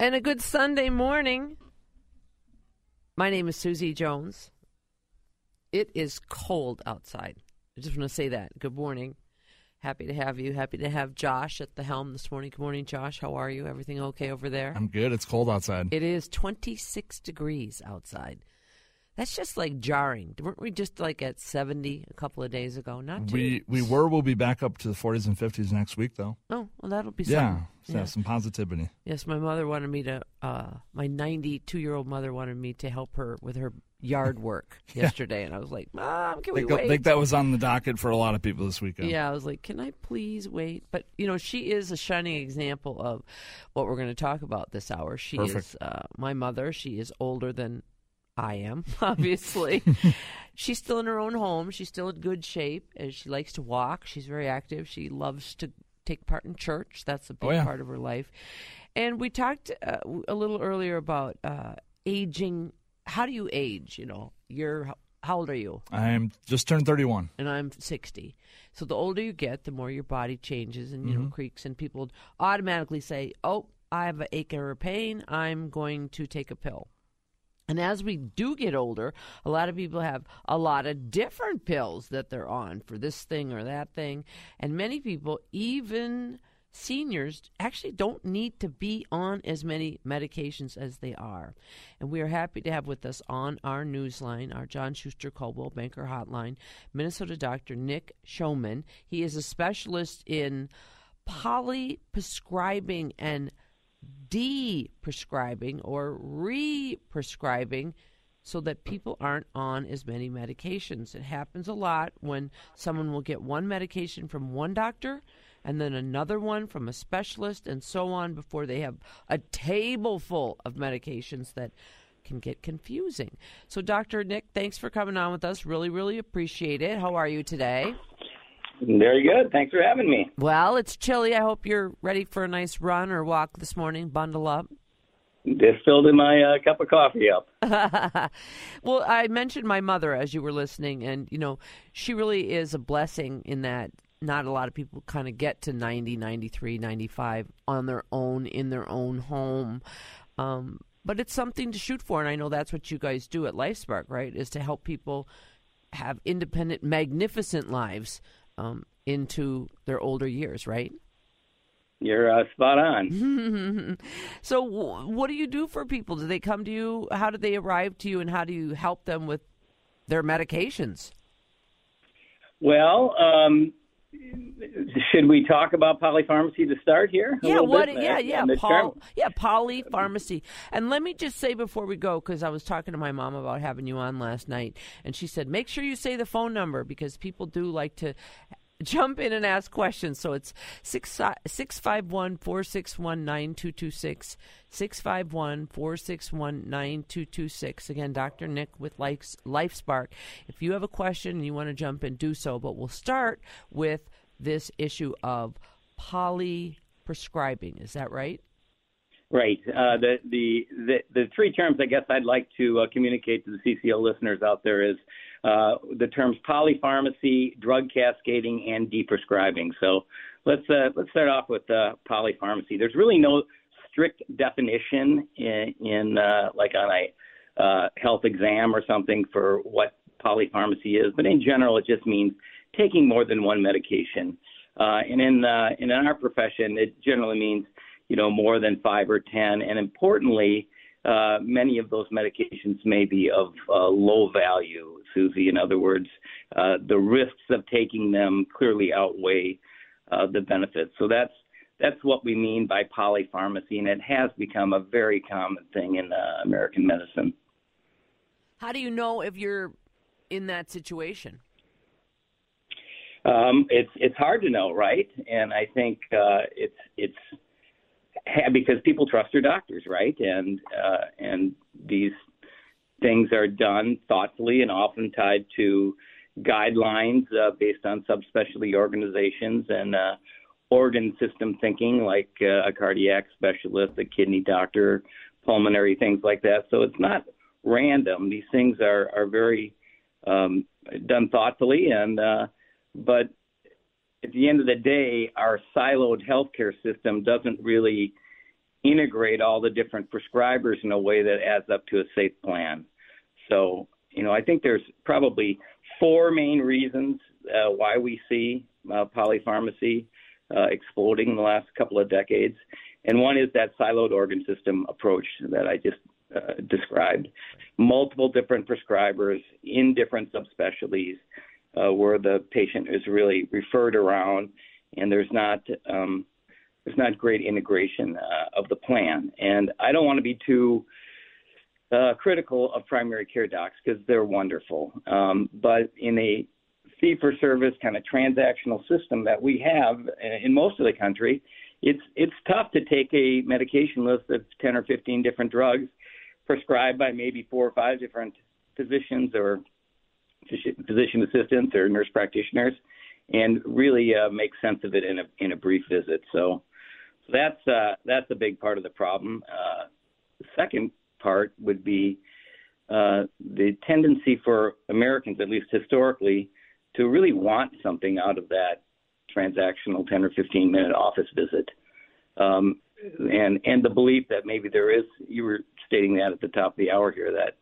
And a good Sunday morning. My name is Susie Jones. It is cold outside. I just want to say that. Good morning. Happy to have you. Happy to have Josh at the helm this morning. Good morning, Josh. How are you? Everything okay over there? I'm good. It's cold outside. It is 26 degrees outside. That's just like jarring. Weren't we just like at 70 a couple of days ago? Not too. We we were. We'll be back up to the 40s and 50s next week, though. Oh, well, that'll be Yeah, something. so have some positivity. Yes, my mother wanted me to. Uh, my 92 year old mother wanted me to help her with her yard work yesterday, and I was like, "Mom, can we think, I wait?" think that was on the docket for a lot of people this weekend. Yeah, I was like, "Can I please wait?" But you know, she is a shining example of what we're going to talk about this hour. She is uh, my mother. She is older than I am, obviously. She's still in her own home. She's still in good shape, and she likes to walk. She's very active. She loves to take part in church. That's a big Oh, yeah. part of her life. And we talked uh, a little earlier about uh, aging. How do you age? You know, you're how old are you? I'm just turned 31. and I'm 60. So the older you get, the more your body changes and you know creaks, and people automatically say, "Oh, I have an ache or a pain. I'm going to take a pill." And as we do get older, a lot of people have a lot of different pills that they're on for this thing or that thing, and many people, even seniors, actually don't need to be on as many medications as they are. And we are happy to have with us on our newsline, our John Schuster Coldwell Banker Hotline, Minnesota doctor Nick Showman. He is a specialist in polyprescribing and de-prescribing or re-prescribing so that people aren't on as many medications. It happens a lot when someone will get one medication from one doctor and then another one from a specialist and so on before they have a table full of medications that can get confusing. So Dr. Nick, thanks for coming on with us. Really really appreciate it. How are you today? Very good. Thanks for having me. Well, it's chilly. I hope you're ready for a nice run or walk this morning. Bundle up. Just filled in my uh, cup of coffee up. well, I mentioned my mother as you were listening, and you know, she really is a blessing in that not a lot of people kind of get to 90, 93, 95 on their own in their own home. Um, but it's something to shoot for, and I know that's what you guys do at LifeSpark, right? Is to help people have independent, magnificent lives um, into their older years, right? You're uh, spot on. so, wh- what do you do for people? Do they come to you? How do they arrive to you, and how do you help them with their medications? Well, um, should we talk about polypharmacy to start here? Yeah, what? bit? Yeah, yeah, Paul. Yeah, polypharmacy. And let me just say before we go, because I was talking to my mom about having you on last night, and she said make sure you say the phone number because people do like to jump in and ask questions. So it's six six five one four six one nine two two six six five one four six one nine two two six. Again, Dr. Nick with LifeSpark. If you have a question and you want to jump in, do so. But we'll start with this issue of poly prescribing. Is that right? Right. Uh, the, the the the three terms I guess I'd like to uh, communicate to the CCO listeners out there is uh, the terms polypharmacy, drug cascading, and deprescribing. So let's uh, let's start off with uh, polypharmacy. There's really no strict definition in, in uh, like on a uh, health exam or something for what polypharmacy is, but in general, it just means taking more than one medication. Uh, and in and in our profession, it generally means you know more than five or ten, and importantly, many of those medications may be of low value, Susie. In other words, uh, the risks of taking them clearly outweigh uh, the benefits. So that's that's what we mean by polypharmacy, and it has become a very common thing in uh, American medicine. How do you know if you're in that situation? Um, it's it's hard to know, right? And I think uh, it's it's ha- because people trust their doctors, right? And uh, and these things are done thoughtfully and often tied to guidelines uh, based on subspecialty organizations and uh, organ system thinking, like uh, a cardiac specialist, a kidney doctor, pulmonary things like that. So it's not random. These things are are very um, done thoughtfully, and uh, but at the end of the day, our siloed healthcare system doesn't really integrate all the different prescribers in a way that adds up to a safe plan. So, you know, I think there's probably four main reasons uh, why we see uh, polypharmacy uh, exploding in the last couple of decades. And one is that siloed organ system approach that I just uh, described. Multiple different prescribers in different subspecialties uh, where the patient is really referred around, and there's not um, there's not great integration uh, of the plan. And I don't want to be too uh, critical of primary care docs because they're wonderful. Um, but in a fee for service kind of transactional system that we have in most of the country, it's it's tough to take a medication list of 10 or 15 different drugs prescribed by maybe four or five different physicians or physician assistants or nurse practitioners and really uh, make sense of it in a in a brief visit. So that's uh, that's a big part of the problem. Uh, the second part would be uh, the tendency for Americans, at least historically, to really want something out of that transactional 10 or 15 minute office visit. Um, and and the belief that maybe there is you were stating that at the top of the hour here that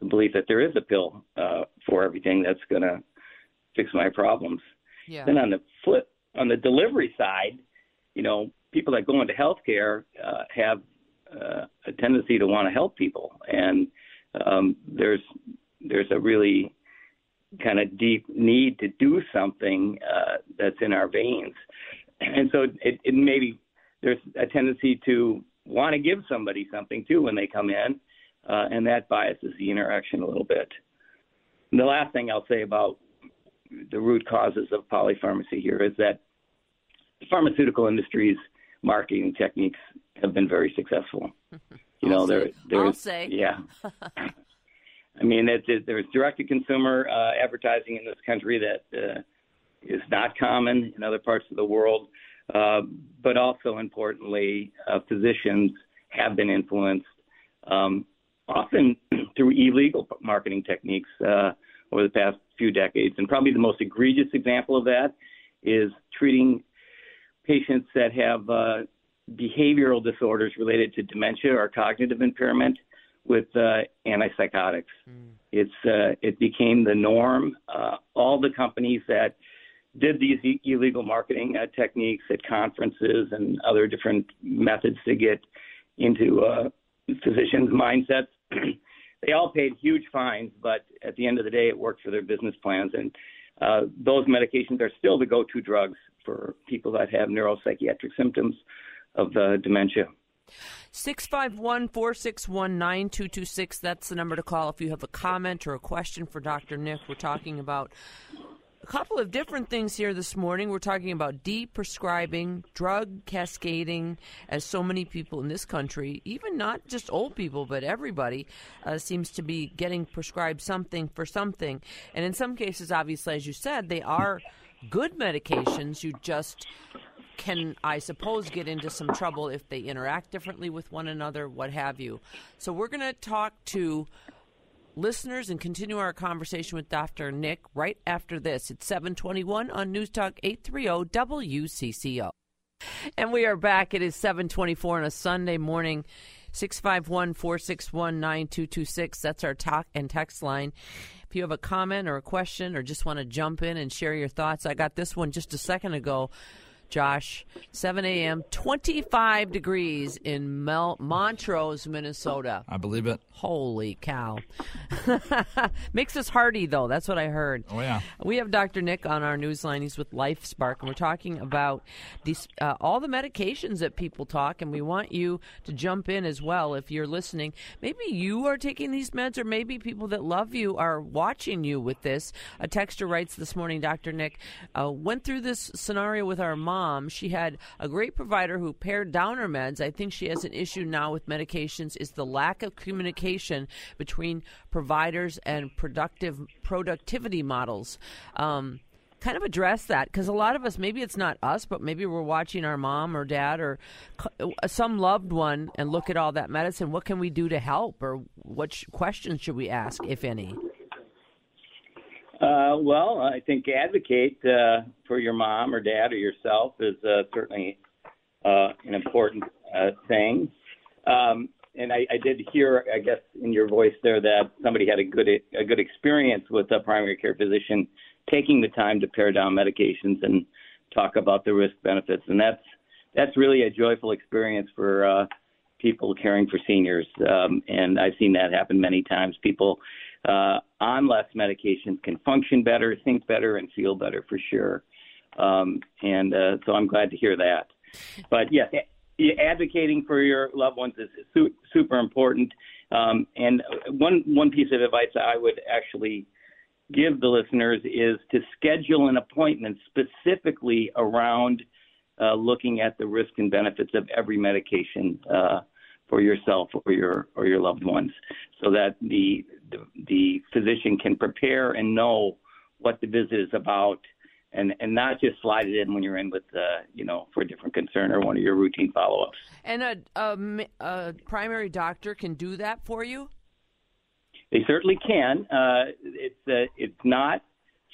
the belief that there is a pill uh, for everything that's going to fix my problems. Yeah. Then on the flip on the delivery side, you know, people that go into healthcare uh, have uh, a tendency to want to help people, and um, there's there's a really kind of deep need to do something uh, that's in our veins. And so it, it maybe there's a tendency to want to give somebody something too when they come in, uh, and that biases the interaction a little bit. And the last thing I'll say about the root causes of polypharmacy here is that the pharmaceutical industry's marketing techniques have been very successful. You know, there, there's, yeah. I mean, it, it, there's direct-to-consumer uh, advertising in this country that uh, is not common in other parts of the world. Uh, but also importantly, uh, physicians have been influenced, um, often through illegal marketing techniques uh, over the past few decades. And probably the most egregious example of that is treating patients that have uh, behavioral disorders related to dementia or cognitive impairment with uh, antipsychotics. Mm. It's uh, it became the norm. Uh, all the companies that did these e- illegal marketing uh, techniques at conferences and other different methods to get into uh, physicians' mindsets. they all paid huge fines, but at the end of the day, it worked for their business plans. And uh, those medications are still the go-to drugs for people that have neuropsychiatric symptoms of uh, dementia. 651 461 9226. That's the number to call if you have a comment or a question for Dr. Nick. We're talking about a couple of different things here this morning. We're talking about de-prescribing, drug cascading, as so many people in this country, even not just old people, but everybody, uh, seems to be getting prescribed something for something. And in some cases, obviously, as you said, they are good medications. You just can, I suppose, get into some trouble if they interact differently with one another, what have you. So we're going to talk to listeners and continue our conversation with Dr. Nick right after this. It's 721 on News Talk 830 WCCO. And we are back. It is 724 on a Sunday morning. 651 461 9226. That's our talk and text line. If you have a comment or a question or just want to jump in and share your thoughts, I got this one just a second ago Josh. 7 a.m., 25 degrees in Mel- Montrose, Minnesota. I believe it. Holy cow. Makes us hardy, though. That's what I heard. Oh, yeah. We have Dr. Nick on our newsline. He's with LifeSpark, and we're talking about these uh, all the medications that people talk, and we want you to jump in as well if you're listening. Maybe you are taking these meds, or maybe people that love you are watching you with this. A texter writes this morning, Dr. Nick, uh, went through this scenario with our mom. She had a great provider who pared down her meds. I think she has an issue now with medications is the lack of communication communication between providers and productive productivity models. Um, kind of address that because a lot of us maybe it's not us but maybe we're watching our mom or dad or some loved one and look at all that medicine what can we do to help or what sh- questions should we ask if any uh, well i think advocate uh, for your mom or dad or yourself is uh, certainly uh, an important uh, saying. Um, and I, I did hear, I guess, in your voice there that somebody had a good a good experience with a primary care physician taking the time to pare down medications and talk about the risk benefits, and that's that's really a joyful experience for uh, people caring for seniors. Um, and I've seen that happen many times. People uh, on less medications can function better, think better, and feel better for sure. Um, and uh, so I'm glad to hear that. But yes, advocating for your loved ones is su- super important. Um, and one one piece of advice I would actually give the listeners is to schedule an appointment specifically around uh, looking at the risks and benefits of every medication uh, for yourself or your or your loved ones, so that the, the the physician can prepare and know what the visit is about and and not just slide it in when you're in with uh, you know for a different concern or one of your routine follow-ups. And a, a, a primary doctor can do that for you. They certainly can. Uh, it's uh, it's not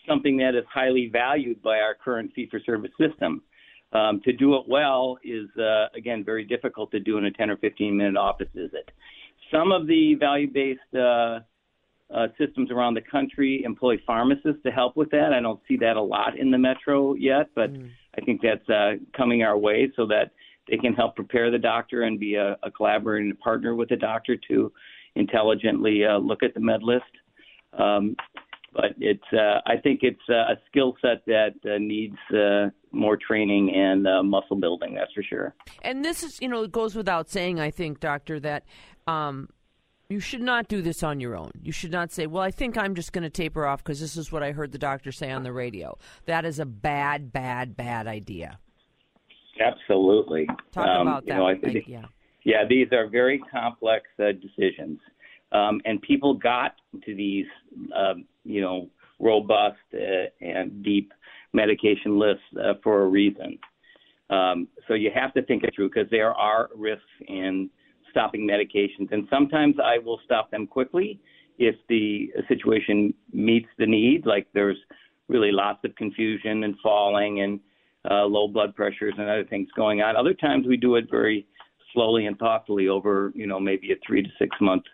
something that is highly valued by our current fee-for-service system. Um, to do it well is uh, again very difficult to do in a 10 or 15 minute office visit. Some of the value-based uh, systems around the country employ pharmacists to help with that. I don't see that a lot in the metro yet, but mm. I think that's uh, coming our way so that they can help prepare the doctor and be a, a collaborating partner with the doctor to intelligently uh, look at the med list. Um, but it's uh, I think it's uh, a skill set that uh, needs uh, more training and uh, muscle building. That's for sure. And this is you know it goes without saying. I think, doctor, that um, you should not do this on your own. You should not say, "Well, I think I'm just going to taper off because this is what I heard the doctor say on the radio." That is a bad, bad, bad idea. Absolutely. Talk um, about that. Know, I yeah. Yeah, these are very complex uh, decisions, um, and people got to these, uh, you know, robust uh, and deep medication lists uh, for a reason. Um, so you have to think it through because there are risks in stopping medications. And sometimes I will stop them quickly if the situation meets the need, like there's really lots of confusion and falling and uh, low blood pressures and other things going on. Other times we do it very slowly and thoughtfully over, you know, maybe a three to six month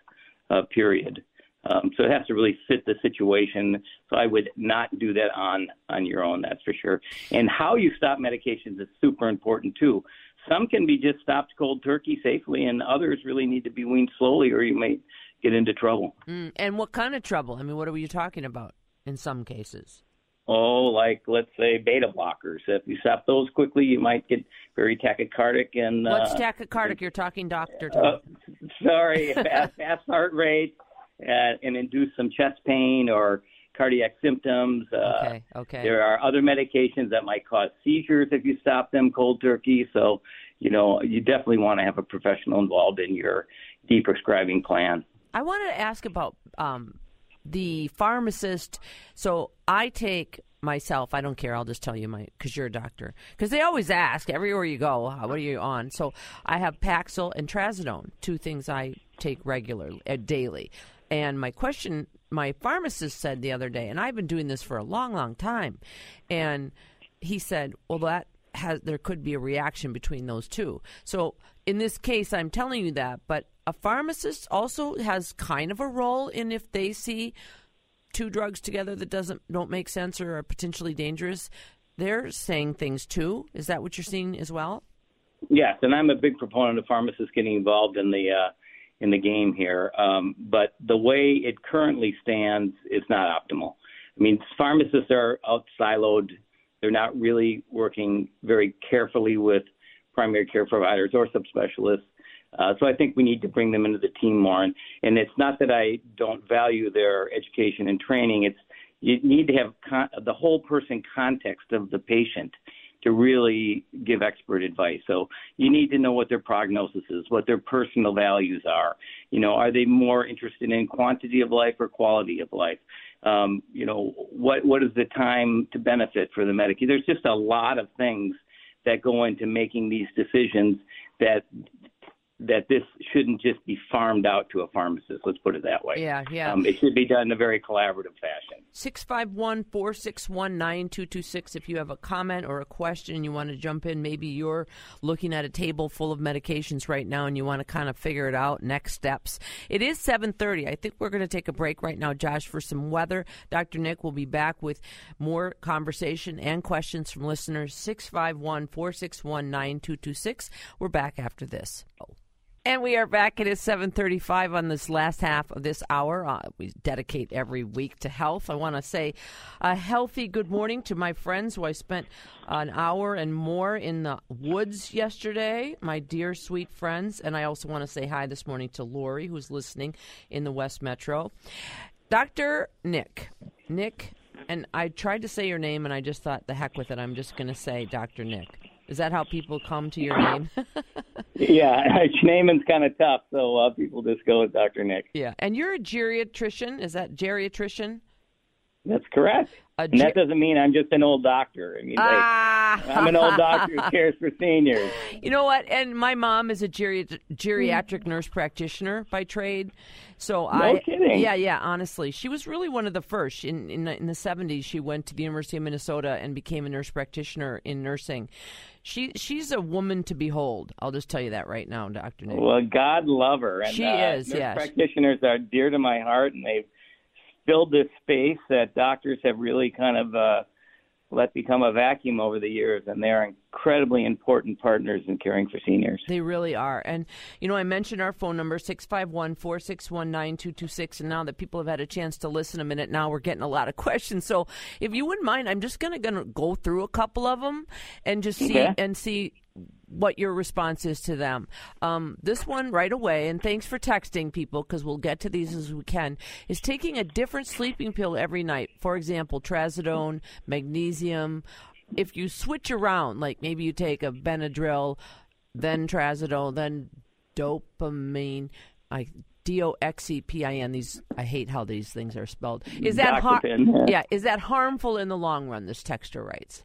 uh, period. Um, so it has to really fit the situation. So I would not do that on on your own. That's for sure. And how you stop medications is super important too some can be just stopped cold turkey safely, and others really need to be weaned slowly, or you may get into trouble. Mm, and what kind of trouble? I mean, what are you talking about in some cases? Oh, like let's say beta blockers. If you stop those quickly, you might get very tachycardic and. What's uh, tachycardic? You're talking, doctor. Uh, sorry, fast, fast heart rate, uh, and induce some chest pain or cardiac symptoms. Uh, okay, okay. There are other medications that might cause seizures if you stop them cold turkey. So, you know, you definitely want to have a professional involved in your deprescribing plan. I wanted to ask about um, the pharmacist. So I take myself. I don't care. I'll just tell you my because you're a doctor. Because they always ask everywhere you go, what are you on? So I have Paxil and Trazodone, two things I take regularly, uh, daily. And my question my pharmacist said the other day, and I've been doing this for a long, long time, and he said, "Well, that has there could be a reaction between those two." So in this case, I'm telling you that, but a pharmacist also has kind of a role in if they see two drugs together that doesn't don't make sense or are potentially dangerous. They're saying things too. Is that what you're seeing as well? Yes, and I'm a big proponent of pharmacists getting involved in the uh, in the game here. Um, but the way it currently stands is not optimal. I mean, pharmacists are out siloed. They're not really working very carefully with primary care providers or subspecialists. Uh, so I think we need to bring them into the team more. And, and it's not that I don't value their education and training. It's you need to have con- the whole person context of the patient to really give expert advice. So you need to know what their prognosis is, what their personal values are. You know, are they more interested in quantity of life or quality of life? Um, you know, what what is the time to benefit for the Medicaid? There's just a lot of things that go into making these decisions that that this shouldn't just be farmed out to a pharmacist. Let's put it that way. Yeah, yeah. Um, it should be done in a very collaborative fashion. 651 461 9226. If you have a comment or a question and you want to jump in, maybe you're looking at a table full of medications right now and you want to kind of figure it out, next steps. It is 730. I think we're going to take a break right now, Josh, for some weather. Dr. Nick will be back with more conversation and questions from listeners. 651 461 9226. We're back after this. And we are back. It is 7:35 on this last half of this hour. Uh, we dedicate every week to health. I want to say a healthy good morning to my friends who I spent an hour and more in the woods yesterday. My dear sweet friends, and I also want to say hi this morning to Lori, who's listening in the West Metro. Dr. Nick, Nick, and I tried to say your name, and I just thought, the heck with it. I'm just going to say Dr. Nick. Is that how people come to your name? yeah, Schneeman's kind of tough, so uh, people just go with Dr. Nick. Yeah, and you're a geriatrician. Is that geriatrician? That's correct. Ge- and that doesn't mean I'm just an old doctor. I mean, ah. like, I'm an old doctor who cares for seniors. You know what? And my mom is a geri- geriatric nurse practitioner by trade. So no I, kidding. yeah, yeah. Honestly, she was really one of the first. In in the, in the 70s, she went to the University of Minnesota and became a nurse practitioner in nursing. She she's a woman to behold. I'll just tell you that right now, Doctor Nick. Well, God love her. And, she uh, is. Nurse yes. Practitioners are dear to my heart, and they've filled this space that doctors have really kind of uh, let become a vacuum over the years, and they're incredibly important partners in caring for seniors. They really are. And, you know, I mentioned our phone number, 651 461 9226. And now that people have had a chance to listen a minute, now we're getting a lot of questions. So if you wouldn't mind, I'm just going to go through a couple of them and just see Okay. and see what your response is to them. Um, this one right away, and thanks for texting people because we'll get to these as we can, is taking a different sleeping pill every night. For example, trazodone, magnesium. If you switch around, like maybe you take a Benadryl, then trazodone, then doxepin, I D O X E P I N. These I hate how these things are spelled. Is that har- yeah? Is that harmful in the long run? This texter writes.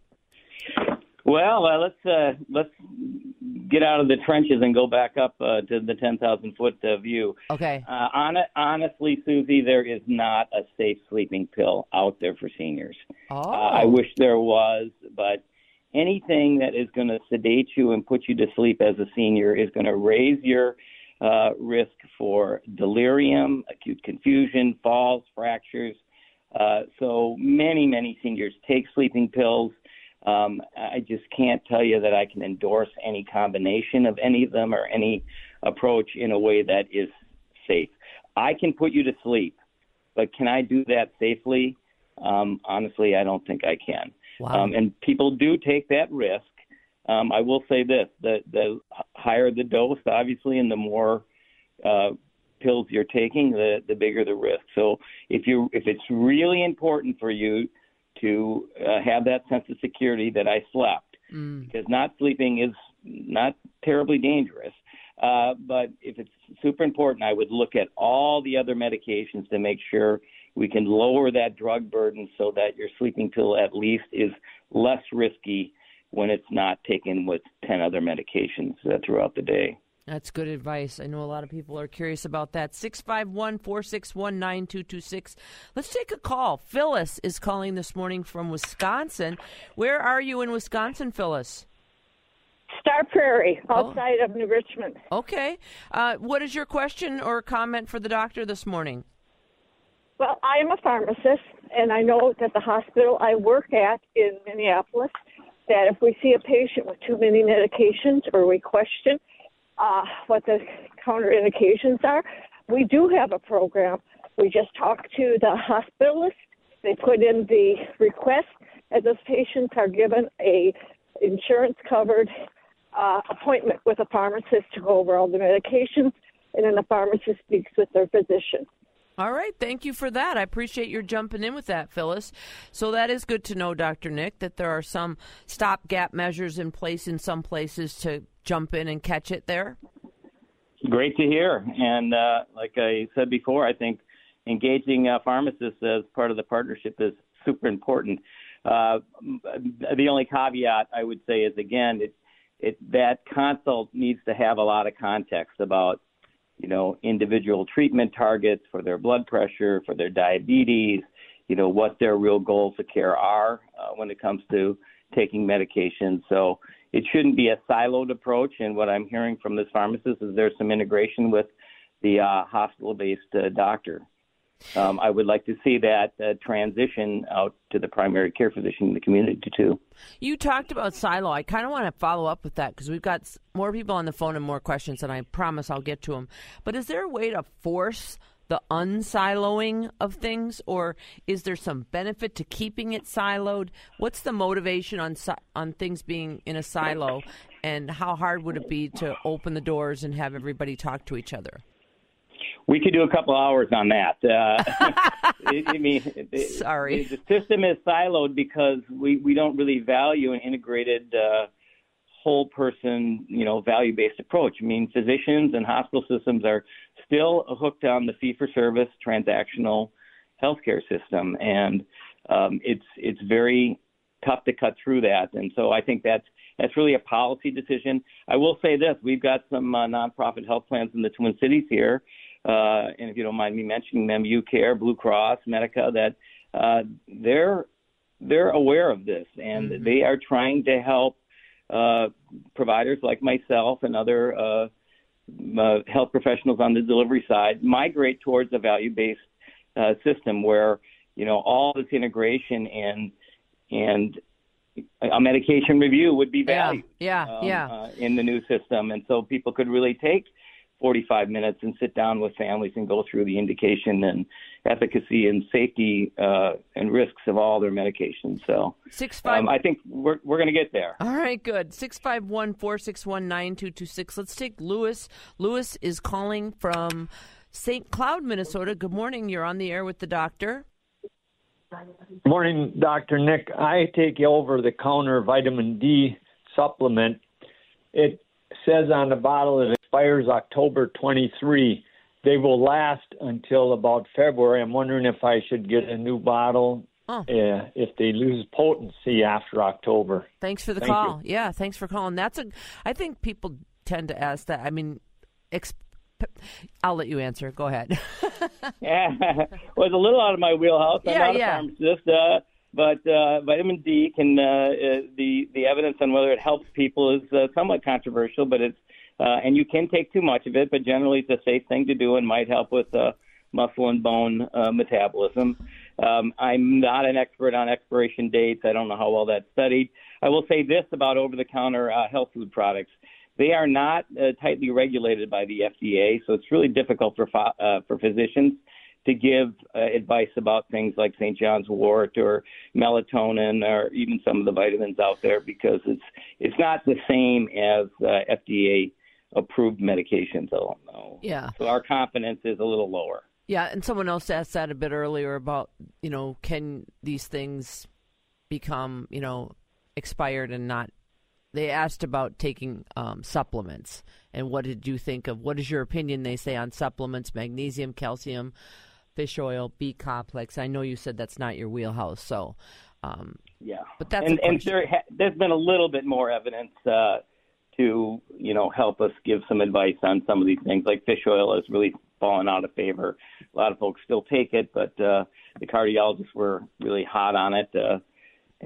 Well, uh, let's uh, let's get out of the trenches and go back up uh, to the ten thousand foot uh, view. Okay. Uh, on, honestly, Susie, there is not a safe sleeping pill out there for seniors. Oh. Uh, I wish there was, but anything that is going to sedate you and put you to sleep as a senior is going to raise your uh, risk for delirium, acute confusion, falls, fractures. Uh, so many, many seniors take sleeping pills. Um, I just can't tell you that I can endorse any combination of any of them or any approach in a way that is safe. I can put you to sleep, but can I do that safely? Um, honestly, I don't think I can. Wow. Um, and people do take that risk. Um, I will say this: the the higher the dose, obviously, and the more uh, pills you're taking, the the bigger the risk. So if you if it's really important for you to uh, have that sense of security that I slept, Mm. because not sleeping is not terribly dangerous. Uh, but if it's super important, I would look at all the other medications to make sure we can lower that drug burden so that your sleeping pill at least is less risky when it's not taken with 10 other medications uh, throughout the day. That's good advice. I know a lot of people are curious about that. 651 461 9226. Let's take a call. Phyllis is calling this morning from Wisconsin. Where are you in Wisconsin, Phyllis? Star Prairie, Oh. outside of New Richmond. Okay. Uh, what is your question or comment for the doctor this morning? Well, I am a pharmacist, and I know that the hospital I work at in Minneapolis, that if we see a patient with too many medications or we question uh, what the counterindications are, we do have a program. We just talk to the hospitalist. They put in the request, and those patients are given a insurance covered uh, appointment with a pharmacist to go over all the medications, and then the pharmacist speaks with their physician. All right. Thank you for that. I appreciate your jumping in with that, Phyllis. So that is good to know, Dr. Nick, that there are some stopgap measures in place in some places to jump in and catch it there. Great to hear. And uh, like I said before, I think engaging uh, pharmacists as part of the partnership is super important. Uh, the only caveat I would say is again, it, it, that consult needs to have a lot of context about, you know, individual treatment targets for their blood pressure, for their diabetes, you know, what their real goals of care are uh, when it comes to taking medication. So it shouldn't be a siloed approach. And what I'm hearing from this pharmacist is there's some integration with the uh, hospital-based uh, doctor. Um, I would like to see that uh, transition out to the primary care physician in the community too. You talked about silo. I kind of want to follow up with that because we've got more people on the phone and more questions, and I promise I'll get to them. But is there a way to force the unsiloing of things, or is there some benefit to keeping it siloed? What's the motivation on on things being in a silo, and how hard would it be to open the doors and have everybody talk to each other? We could do a couple hours on that. Uh, I mean, sorry, the system is siloed because we we don't really value an integrated. Uh, whole person, you know, value based approach. I mean, physicians and hospital systems are still hooked on the fee for service transactional healthcare system, and um, it's it's very tough to cut through that. And so I think that's that's really a policy decision. I will say this: we've got some uh, nonprofit health plans in the Twin Cities here, uh, and if you don't mind me mentioning them, UCare, Blue Cross, Medica, that uh, they're they're aware of this and mm-hmm. they are trying to help uh, providers like myself and other uh, uh, health professionals on the delivery side migrate towards a value-based uh, system where you know all this integration and and a medication review would be valued. Yeah, yeah, um, yeah. Uh, in the new system, and so people could really take 45 minutes and sit down with families and go through the indication and efficacy and safety uh, and risks of all their medications. So, six five. Um, I think we're we're going to get there. All right, good. Six five one four six one nine two two six. Let's take Lewis. Lewis is calling from St. Cloud, Minnesota. Good morning. You're on the air with the doctor. Morning, Dr. Nick. I take over the counter vitamin D supplement. It says on the bottle it expires October 23. They will last until about February. I'm wondering if I should get a new bottle oh. uh, if they lose potency after October. Thanks for the Thank call. You. Yeah, thanks for calling. That's a. I think people tend to ask that. I mean, ex- I'll let you answer. Go ahead. yeah, well, it's a little out of my wheelhouse. I'm yeah, not yeah. a pharmacist. Uh, but uh, vitamin D can uh, uh, the the evidence on whether it helps people is uh, somewhat controversial, but it's uh, and you can take too much of it, but generally it's a safe thing to do and might help with uh, muscle and bone uh, metabolism. Um, I'm not an expert on expiration dates. I don't know how well that's studied. I will say this about over-the-counter uh, health food products: they are not uh, tightly regulated by the FDA, so it's really difficult for uh, for physicians to give uh, advice about things like St. John's wort or melatonin or even some of the vitamins out there because it's it's not the same as uh, FDA approved medications. I don't know. Yeah. So our confidence is a little lower. Yeah, and someone else asked that a bit earlier about you know can these things become you know expired and not they asked about taking um, supplements and what did you think of what is your opinion they say on supplements magnesium calcium fish oil, B complex. I know you said that's not your wheelhouse, so um, yeah. But that's and, and there ha- there's been a little bit more evidence uh, to you know help us give some advice on some of these things. Like fish oil has really fallen out of favor. A lot of folks still take it, but uh, the cardiologists were really hot on it, uh,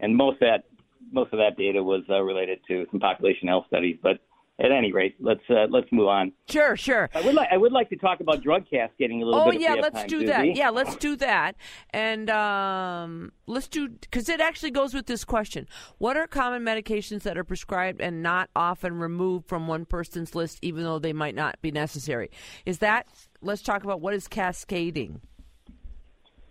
and most of that most of that data was uh, related to some population health studies, but at any rate, let's uh, let's move on. Sure, sure. I would like I would like to talk about drug cascading a little oh, bit. Oh yeah, let's time, do Susie. that. Yeah, let's do that. And um, let's do because it actually goes with this question: What are common medications that are prescribed and not often removed from one person's list, even though they might not be necessary? Is that? Let's talk about what is cascading.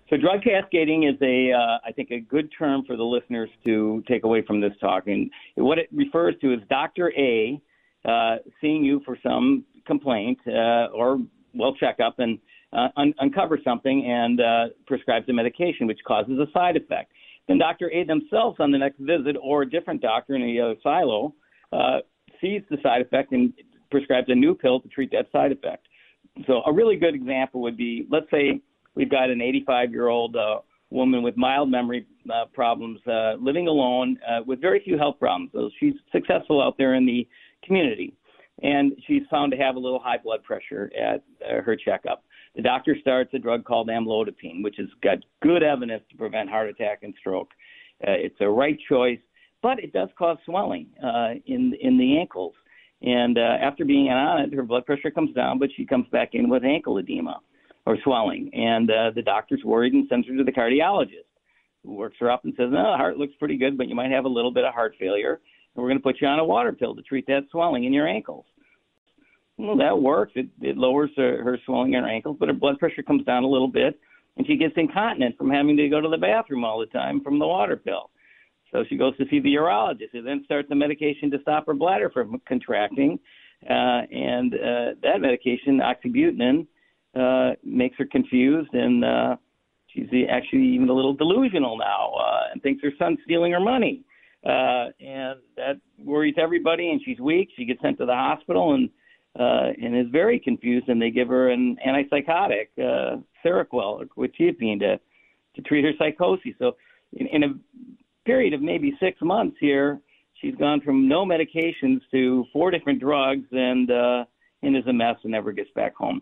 So drug cascading is a, uh, I think, a good term for the listeners to take away from this talk. And what it refers to is Dr. A uh, seeing you for some complaint uh, or well checkup and uh, un- uncover something and uh, prescribes a medication which causes a side effect. Then Dr. A themselves on the next visit or a different doctor in the other silo uh, sees the side effect and prescribes a new pill to treat that side effect. So a really good example would be, let's say we've got an 85 year old uh, woman with mild memory uh, problems, uh, living alone uh, with very few health problems. So she's successful out there in the community. and she's found to have a little high blood pressure at uh, her checkup. The doctor starts a drug called amlodipine, which has got good evidence to prevent heart attack and stroke. Uh, it's a right choice, but it does cause swelling uh, in in the ankles. And uh, after being on it, her blood pressure comes down, but she comes back in with ankle edema or swelling. And uh, the doctor's worried and sends her to the cardiologist, who works her up and says, "No, the heart looks pretty good, but you might have a little bit of heart failure, we're going to put you on a water pill to treat that swelling in your ankles." Well, that works. It, it lowers her, her swelling in her ankles, but her blood pressure comes down a little bit, and she gets incontinent from having to go to the bathroom all the time from the water pill. So she goes to see the urologist, who then starts a medication to stop her bladder from contracting. Uh, and uh, that medication, oxybutynin, uh, makes her confused, and uh, she's actually even a little delusional now uh, and thinks her son's stealing her money. Uh, and that worries everybody, and she's weak. She gets sent to the hospital and uh, and is very confused, and they give her an antipsychotic, uh, Seroquel or quetiapine, to to treat her psychosis. So, in, in a period of maybe six months here, she's gone from no medications to four different drugs, and uh, and is a mess and never gets back home.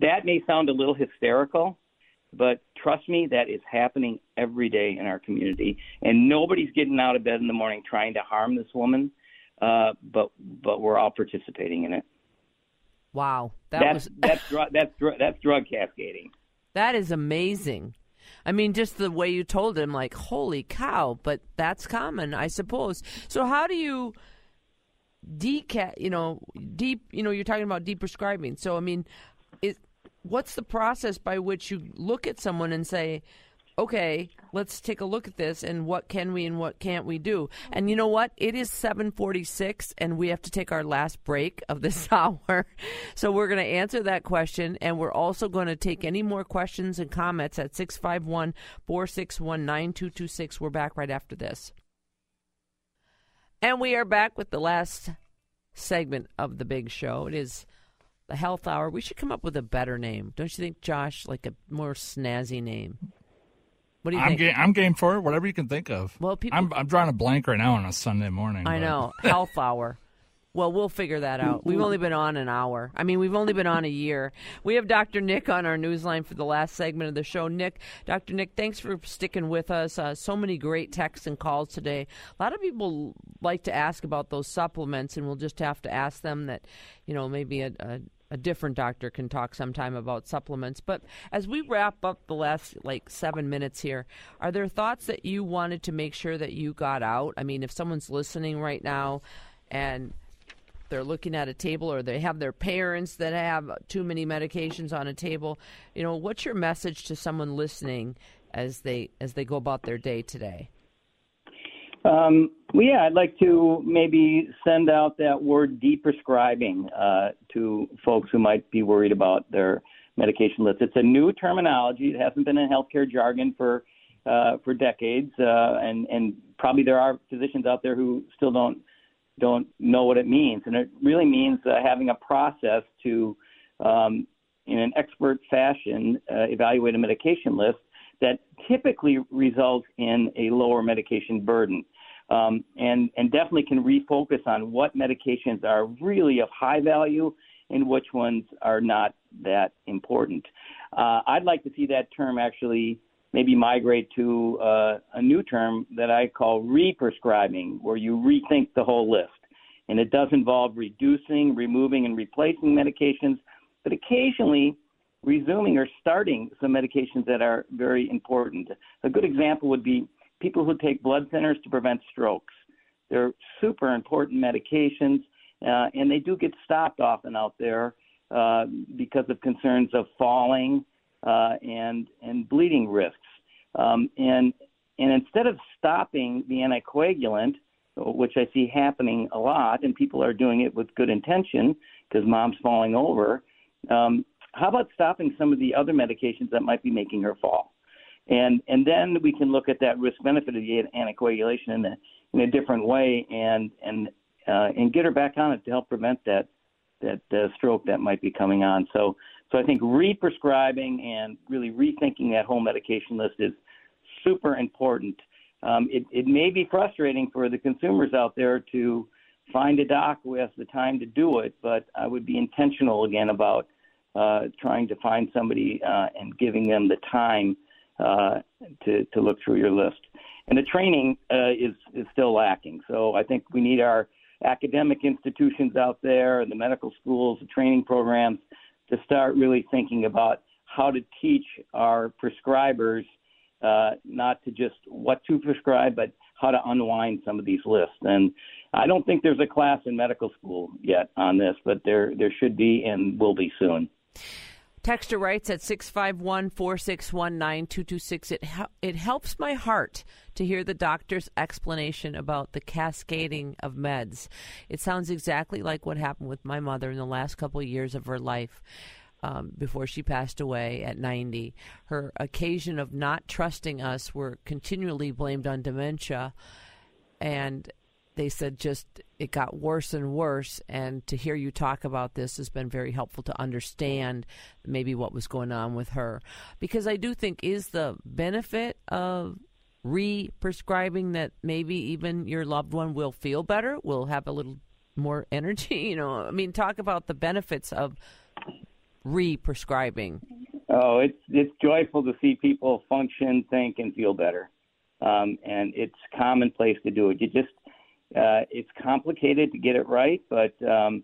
That may sound a little hysterical, but trust me, that is happening every day in our community, and nobody's getting out of bed in the morning trying to harm this woman. Uh, but but we're all participating in it. Wow, that that's was that's dr- that's dr- that's drug cascading. That is amazing. I mean, just the way you told him, like, holy cow! But that's common, I suppose. So, how do you decat? You know, deep. You know, you're talking about deep prescribing. So, I mean, is what's the process by which you look at someone and say, okay, let's take a look at this and what can we and what can't we do. And you know what? It is 7:46 and we have to take our last break of this hour. So we're going to answer that question and we're also going to take any more questions and comments at 651-461-9226. We're back right after this. And we are back with the last segment of the big show. It is the health hour. We should come up with a better name. Don't you think, Josh? Like a more snazzy name. What do you I'm think? Game, I'm game for it. Whatever you can think of. Well, people, I'm I'm drawing a blank right now on a Sunday morning. I but. know health hour. Well, we'll figure that out. We've only been on an hour. I mean, we've only been on a year. We have Dr. Nick on our newsline for the last segment of the show. Nick, Dr. Nick, thanks for sticking with us. Uh, so many great texts and calls today. A lot of people like to ask about those supplements, and we'll just have to ask them that, you know, maybe a, a a different doctor can talk sometime about supplements. But as we wrap up the last like seven minutes here, are there thoughts that you wanted to make sure that you got out? I mean, if someone's listening right now and they're looking at a table or they have their parents that have too many medications on a table, you know, what's your message to someone listening as they as they go about their day today? Um, well, yeah, I'd like to maybe send out that word deprescribing uh, to folks who might be worried about their medication list. It's a new terminology. It hasn't been in healthcare jargon for uh, for decades, uh, and and probably there are physicians out there who still don't don't know what it means. And it really means uh, having a process to, um, in an expert fashion, uh, evaluate a medication list that typically results in a lower medication burden. Um, and, and definitely can refocus on what medications are really of high value and which ones are not that important. Uh, I'd like to see that term actually maybe migrate to uh, a new term that I call represcribing, where you rethink the whole list. And it does involve reducing, removing, and replacing medications, but occasionally resuming or starting some medications that are very important. A good example would be people who take blood thinners to prevent strokes. They're super important medications, uh, and they do get stopped often out there uh, because of concerns of falling uh, and and bleeding risks. Um, and and instead of stopping the anticoagulant, which I see happening a lot, and people are doing it with good intention because mom's falling over. Um, how about stopping some of the other medications that might be making her fall? And and then we can look at that risk benefit of the anticoagulation in a in a different way and and uh, and get her back on it to help prevent that that uh, stroke that might be coming on. So so I think re-prescribing and really rethinking that whole medication list is super important. Um, it, it may be frustrating for the consumers out there to find a doc has the time to do it, but I would be intentional again about uh, trying to find somebody uh, and giving them the time uh, to to look through your list. And the training uh, is is still lacking. So I think we need our academic institutions out there, and the medical schools, the training programs, to start really thinking about how to teach our prescribers uh, not to just what to prescribe, but how to unwind some of these lists. And I don't think there's a class in medical school yet on this, but there there should be and will be soon. Texter writes at 651 461 9226. It helps my heart to hear the doctor's explanation about the cascading of meds. It sounds exactly like what happened with my mother in the last couple of years of her life. Um, before she passed away at 90. Her occasion of not trusting us were continually blamed on dementia. And they said just it got worse and worse. And to hear you talk about this has been very helpful to understand maybe what was going on with her. Because I do think is the benefit of re prescribing that maybe even your loved one will feel better, will have a little more energy. You know, I mean, talk about the benefits of re prescribing. Oh, it's it's joyful to see people function, think, and feel better. Um, and it's commonplace to do it. You just uh, it's complicated to get it right, but um,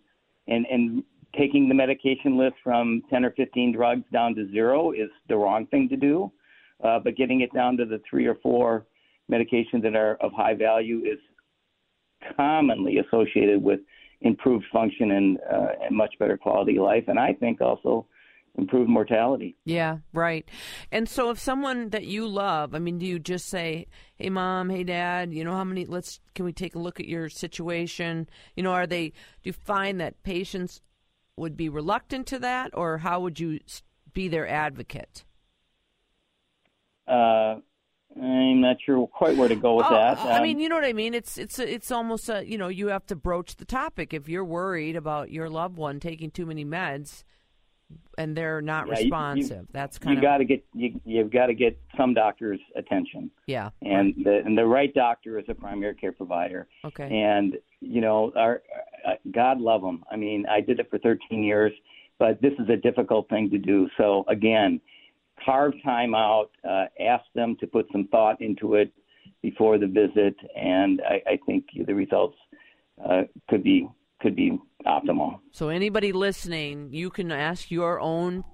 and and taking the medication list from 10 or 15 drugs down to zero is the wrong thing to do. Uh, but getting it down to the three or four medications that are of high value is commonly associated with improved function and, uh, and much better quality of life. And I think also improved mortality. Yeah, right. And so if someone that you love, I mean, do you just say, "Hey mom, hey dad, you know how many let's can we take a look at your situation?" You know, are they do you find that patients would be reluctant to that or how would you be their advocate? Uh I'm not sure quite where to go with oh, that. Um, I mean, you know what I mean. It's it's it's almost a, you know you have to broach the topic if you're worried about your loved one taking too many meds and they're not yeah, responsive. You, you, That's kind of you got to get you, you've got to get some doctors' attention. Yeah, and the and the right doctor is a primary care provider. Okay, and you know, our uh, God love them. I mean, I did it for 13 years, but this is a difficult thing to do. So again, carve time out, uh, ask them to put some thought into it before the visit, and I, I think the results uh, could be could be optimal. So anybody listening, you can ask your own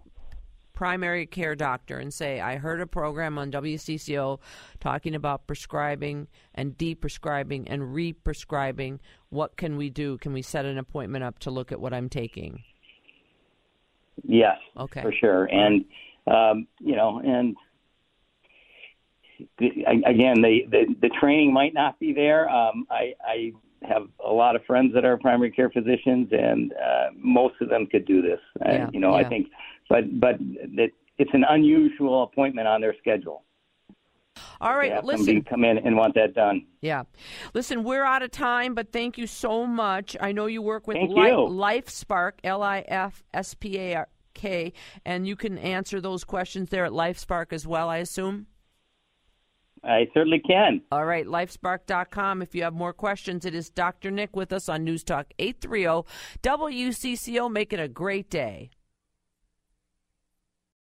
primary care doctor and say, I heard a program on WCCO talking about prescribing and deprescribing and re-prescribing. What can we do? Can we set an appointment up to look at what I'm taking? Yes, okay, for sure. And um, you know, and again, the, the the training might not be there. Um, I, I have a lot of friends that are primary care physicians, and uh, most of them could do this. Yeah, you know, yeah. I think, but but that it's an unusual appointment on their schedule. All right, listen. come in and want that done. Yeah, listen. We're out of time, but thank you so much. I know you work with Thank Li- you. LifeSpark, L I F S P A R K, and you can answer those questions there at LifeSpark as well. I assume. I certainly can. All right, lifespark.com. If you have more questions, it is Dr. Nick with us on News Talk 830 WCCO. Make it a great day.